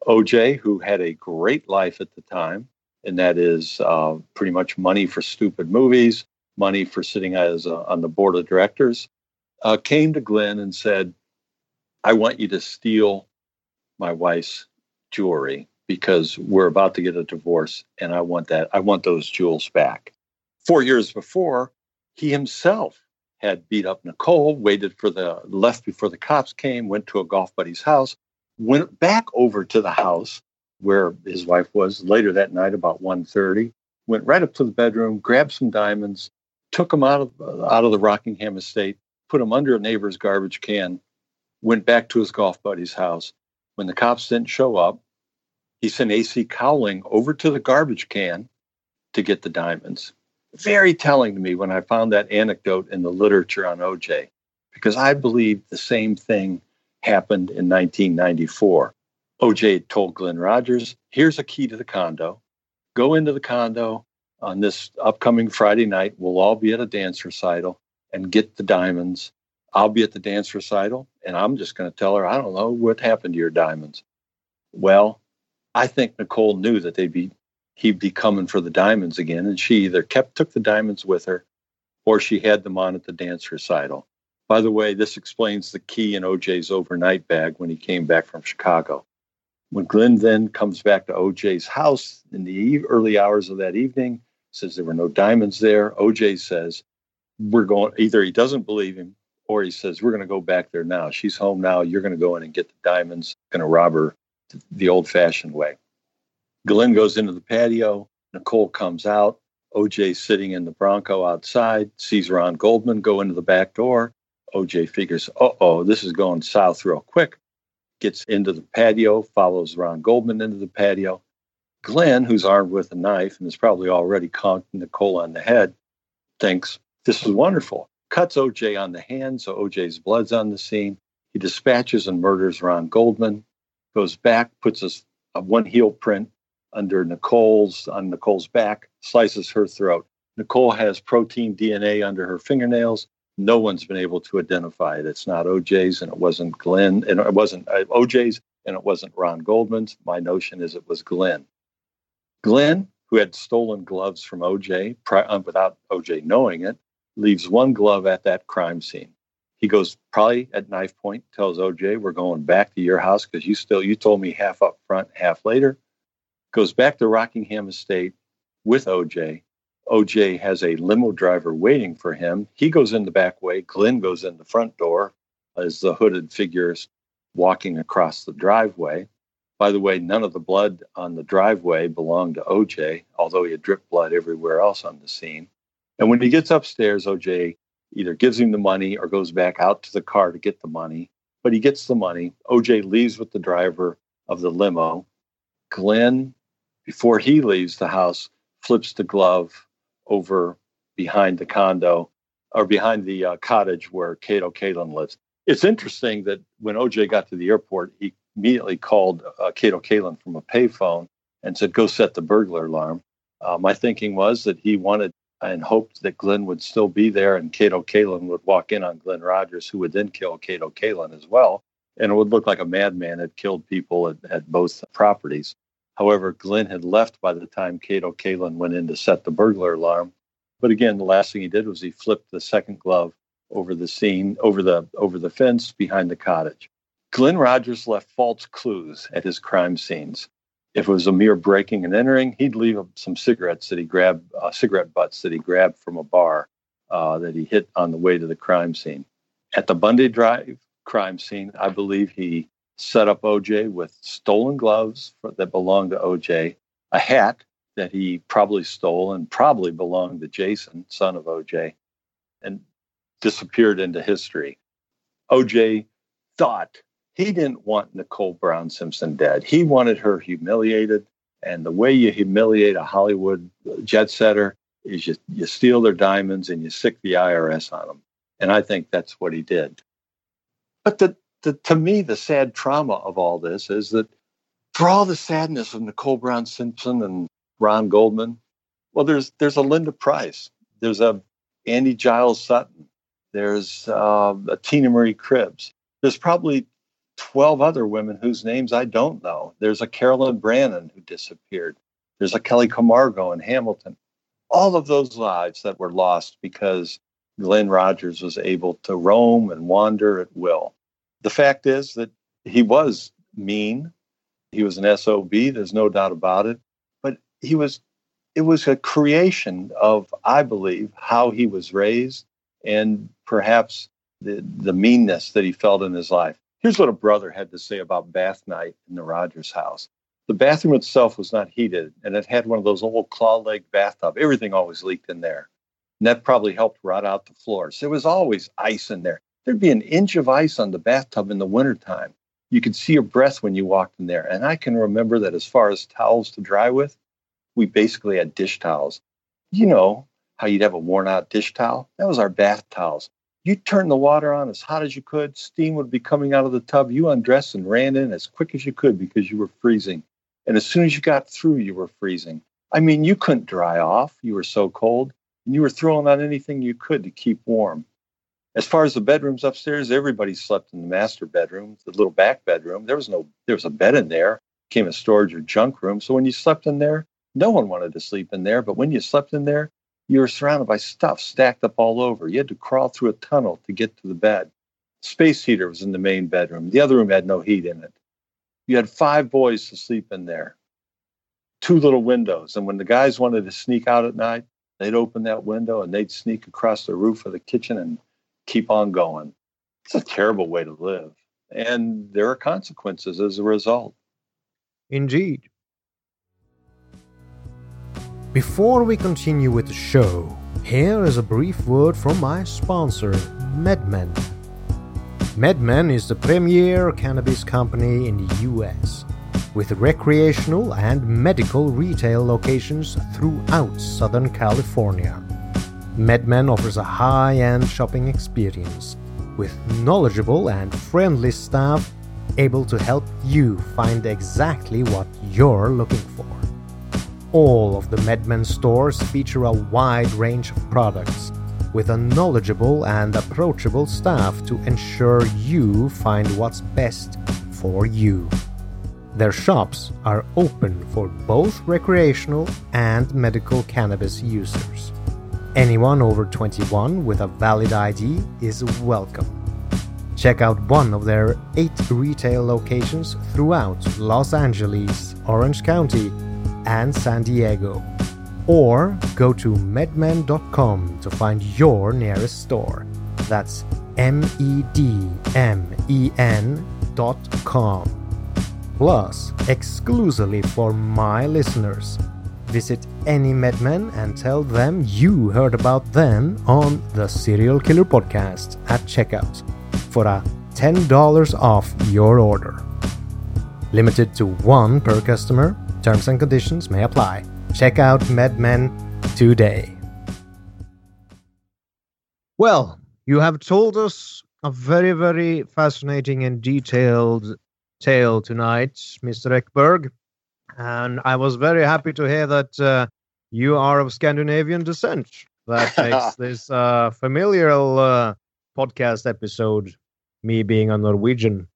OJ, who had a great life at the time, and that is uh, pretty much money for stupid movies, money for sitting as a, on the board of directors, uh, came to Glenn and said, I want you to steal my wife's jewelry because we're about to get a divorce and I want that, I want those jewels back. Four years before, he himself had beat up Nicole, waited for the left before the cops came, went to a golf buddy's house, went back over to the house where his wife was later that night about 1.30, went right up to the bedroom, grabbed some diamonds, took them out of out of the Rockingham estate, put them under a neighbor's garbage can, went back to his golf buddy's house. When the cops didn't show up, he sent AC Cowling over to the garbage can to get the diamonds very telling to me when I found that anecdote in the literature on OJ, because I believe the same thing happened in 1994. OJ told Glenn Rogers, here's a key to the condo. Go into the condo on this upcoming Friday night. We'll all be at a dance recital and get the diamonds. I'll be at the dance recital and I'm just going to tell her, I don't know what happened to your diamonds. Well, I think Nicole knew that they'd be he'd be coming for the diamonds again. And she either kept took the diamonds with her or she had them on at the dance recital. By the way, this explains the key in OJ's overnight bag when he came back from Chicago. When Glenn then comes back to OJ's house in the early hours of that evening, says there were no diamonds there. OJ says, We're going, either he doesn't believe him or he says, We're going to go back there now. She's home now. You're going to go in and get the diamonds, going to rob her the old fashioned way. Glenn goes into the patio. Nicole comes out. OJ sitting in the Bronco outside, sees Ron Goldman go into the back door. OJ figures, uh oh, this is going south real quick. Gets into the patio, follows Ron Goldman into the patio. Glenn, who's armed with a knife and has probably already conked Nicole on the head, thinks this is wonderful. Cuts OJ on the hand, so OJ's blood's on the scene. He dispatches and murders Ron Goldman, goes back, puts a, a one heel print under Nicole's on Nicole's back, slices her throat. Nicole has protein DNA under her fingernails. No one's been able to identify it. It's not OJ's, and it wasn't Glenn, and it wasn't uh, OJ's, and it wasn't Ron Goldman's. My notion is it was Glenn. Glenn, who had stolen gloves from OJ uh, without OJ knowing it, leaves one glove at that crime scene. He goes probably at knife point, tells OJ, "We're going back to your house because you still you told me half up front, half later." Goes back to Rockingham Estate with OJ. OJ has a limo driver waiting for him. He goes in the back way. Glenn goes in the front door as the hooded figures walking across the driveway. By the way, none of the blood on the driveway belonged to OJ, although he had dripped blood everywhere else on the scene. And when he gets upstairs, OJ either gives him the money or goes back out to the car to get the money. But he gets the money. OJ leaves with the driver of the limo. Glenn, before he leaves the house, flips the glove over behind the condo or behind the uh, cottage where Kato Kaelin lives. It's interesting that when OJ got to the airport, he immediately called uh, Kato Kaelin from a payphone and said, "Go set the burglar alarm." Uh, my thinking was that he wanted and hoped that Glenn would still be there and Kato Kaelin would walk in on Glenn Rogers, who would then kill Kato Kaelin as well. And it would look like a madman had killed people at, at both properties. However, Glenn had left by the time Kato Kaelin went in to set the burglar alarm. But again, the last thing he did was he flipped the second glove over the scene, over the over the fence behind the cottage. Glenn Rogers left false clues at his crime scenes. If it was a mere breaking and entering, he'd leave some cigarettes that he grabbed, uh, cigarette butts that he grabbed from a bar uh, that he hit on the way to the crime scene. At the Bundy Drive crime scene, I believe he set up OJ with stolen gloves for, that belonged to OJ, a hat that he probably stole and probably belonged to Jason, son of OJ, and disappeared into history. OJ thought he didn't want Nicole Brown Simpson dead. He wanted her humiliated. And the way you humiliate a Hollywood jet setter is you, you steal their diamonds and you sick the IRS on them. And I think that's what he did. But the, the, to me, the sad trauma of all this is that for all the sadness of Nicole Brown Simpson and Ron Goldman, well, there's there's a Linda Price, there's a Andy Jiles Sutton, there's uh, a Tina Marie Cribbs. There's probably 12 other women whose names I don't know. There's a Carolyn Brannon who disappeared. There's a Kelly Camargo in Hamilton. All of those lives that were lost because Glenn Rogers was able to roam and wander at will. The fact is that he was mean. He was an SOB, there's no doubt about it. But he was, it was a creation of, I believe, how he was raised and perhaps the, the meanness that he felt in his life. Here's what a brother had to say about bath night in the Rogers house. The bathroom itself was not heated, and it had one of those old claw leg bathtub. Everything always leaked in there. And that probably helped rot out the floors. There was always ice in there. There'd be an inch of ice on the bathtub in the wintertime. You could see your breath when you walked in there. And I can remember that as far as towels to dry with, we basically had dish towels. You know how you'd have a worn out dish towel? That was our bath towels. You turned the water on as hot as you could. Steam would be coming out of the tub. You undressed and ran in as quick as you could because you were freezing. And as soon as you got through, you were freezing. I mean, you couldn't dry off. You were so cold. And you were throwing on anything you could to keep warm. As far as the bedrooms upstairs, everybody slept in the master bedroom, the little back bedroom. There was no, there was a bed in there, It came a storage or junk room. So when you slept in there, no one wanted to sleep in there. But when you slept in there, you were surrounded by stuff stacked up all over. You had to crawl through a tunnel to get to the bed. Space heater was in the main bedroom. The other room had no heat in it. You had five boys to sleep in there, two little windows. And when the guys wanted to sneak out at night, they'd open that window and they'd sneak across the roof of the kitchen and keep on going. It's a terrible way to live. And there are consequences as a result. Indeed. Before we continue with the show, here is a brief word from my sponsor, MedMen. MedMen is the premier cannabis company in the US, with recreational and medical retail locations throughout Southern California. MedMen offers a high end shopping experience with knowledgeable and friendly staff able to help you find exactly what you're looking for. All of the MedMen stores feature a wide range of products with a knowledgeable and approachable staff to ensure you find what's best for you. Their shops are open for both recreational and medical cannabis users. Anyone over 21 with a valid ID is welcome. Check out one of their eight retail locations throughout Los Angeles, Orange County, and San Diego. Or go to medmen.com to find your nearest store. That's M E D M E N dot com. Plus, exclusively for my listeners, visit any MedMen and tell them you heard about them on the Serial Killer Podcast at checkout for a $10 off your order. Limited to one per customer, terms and conditions may apply. Check out MedMen today. Well, you have told us a very, very fascinating and detailed tale tonight, Mr. Eckberg. And I was very happy to hear that uh, you are of Scandinavian descent. That makes this uh, familiar uh, podcast episode, me being a Norwegian.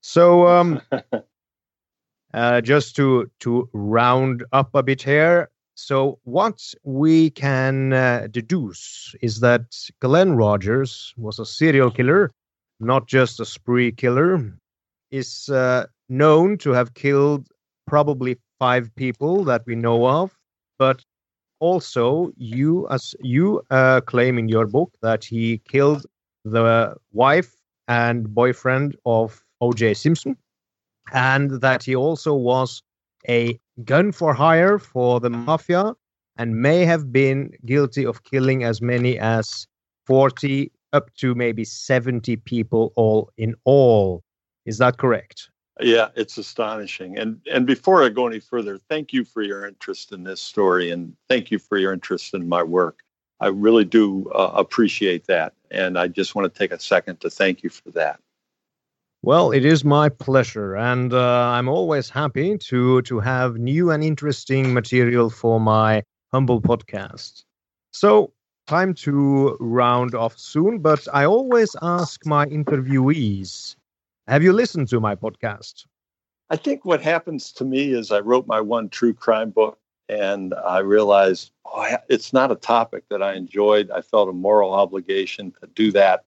So, um, uh, just to to round up a bit here, so what we can uh, deduce is that Glenn Rogers was a serial killer, not just a spree killer. Is uh, known to have killed probably five people that we know of, but also you as you uh, claim in your book that he killed the wife and boyfriend of O.J. Simpson, and that he also was a gun for hire for the mafia and may have been guilty of killing as many as 40 up to maybe 70 people all in all. Is that correct? Yeah, it's astonishing. And and before I go any further, thank you for your interest in this story and thank you for your interest in my work. I really do uh, appreciate that and I just want to take a second to thank you for that. Well, it is my pleasure, and uh, I'm always happy to to have new and interesting material for my humble podcast. So, time to round off soon, but I always ask my interviewees, have you listened to my podcast? I think what happens to me is I wrote my one true crime book and I realized oh, it's not a topic that I enjoyed. I felt a moral obligation to do that.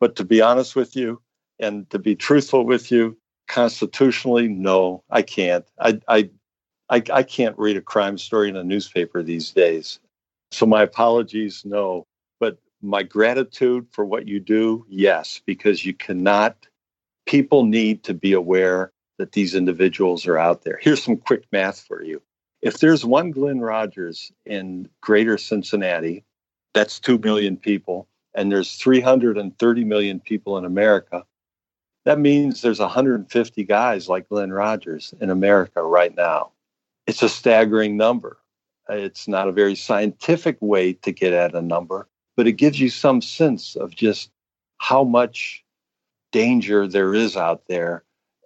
But to be honest with you, and to be truthful with you, constitutionally, no, I can't. I, I, I, I can't read a crime story in a newspaper these days. So my apologies, no. But my gratitude for what you do, yes, because you cannot, people need to be aware that these individuals are out there. Here's some quick math for you. If there's one Glenn Rogers in greater Cincinnati, that's 2 million people, and there's 330 million people in America, that means there's 150 guys like Glenn Rogers in America right now. It's a staggering number. It's not a very scientific way to get at a number, but it gives you some sense of just how much danger there is out there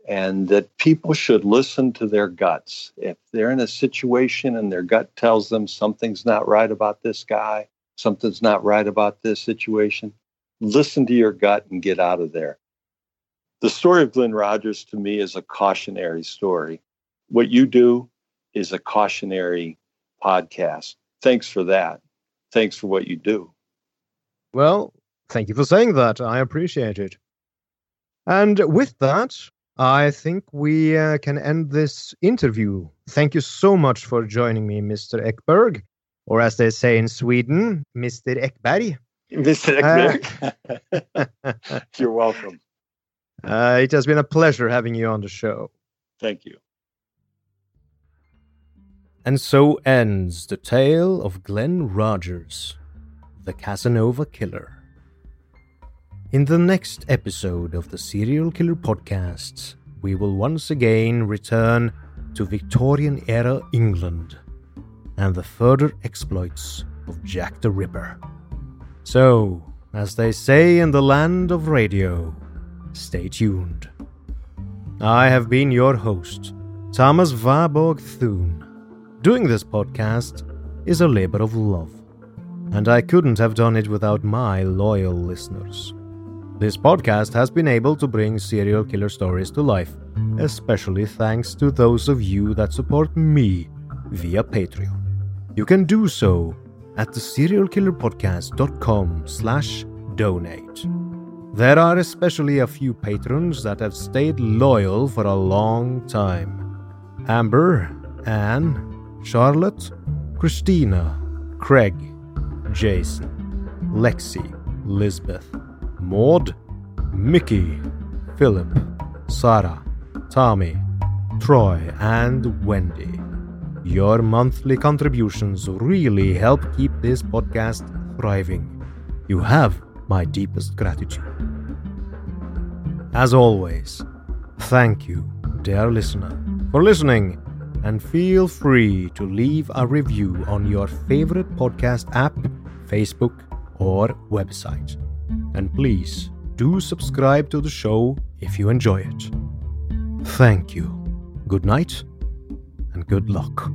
and that people should listen to their guts. If they're in a situation and their gut tells them something's not right about this guy, something's not right about this situation, listen to your gut and get out of there the story of Glenn Rogers to me is a cautionary story. What you do is a cautionary podcast. Thanks for that. Thanks for what you do. Well, thank you for saying that. I appreciate it. And with that, I think we uh, can end this interview. Thank you so much for joining me, Mr. Eckberg, or as they say in Sweden, Mr. Ekberg. Mr. Ekberg. Uh, You're welcome. Uh, it has been a pleasure having you on the show. Thank you. And so ends the tale of Glenn Rogers, the Casanova Killer. In the next episode of the Serial Killer Podcast, we will once again return to Victorian era England and the further exploits of Jack the Ripper. So, as they say in the land of radio, Stay tuned. I have been your host, Thomas Warburg Thune. Doing this podcast is a labor of love, and I couldn't have done it without my loyal listeners. This podcast has been able to bring serial killer stories to life, especially thanks to those of you that support me via Patreon. You can do so at the serialkillerpodcast.com slash donate. There are especially a few patrons that have stayed loyal for a long time. Amber, Anne, Charlotte, Christina, Craig, Jason, Lexi, Lisbeth, Maud, Mickey, Philip, Sarah, Tommy, Troy, and Wendy. Your monthly contributions really help keep this podcast thriving. You have my deepest gratitude. As always, thank you, dear listener, for listening, and feel free to leave a review on your favorite podcast app, Facebook, or website. And please do subscribe to the show if you enjoy it. Thank you. Good night and good luck.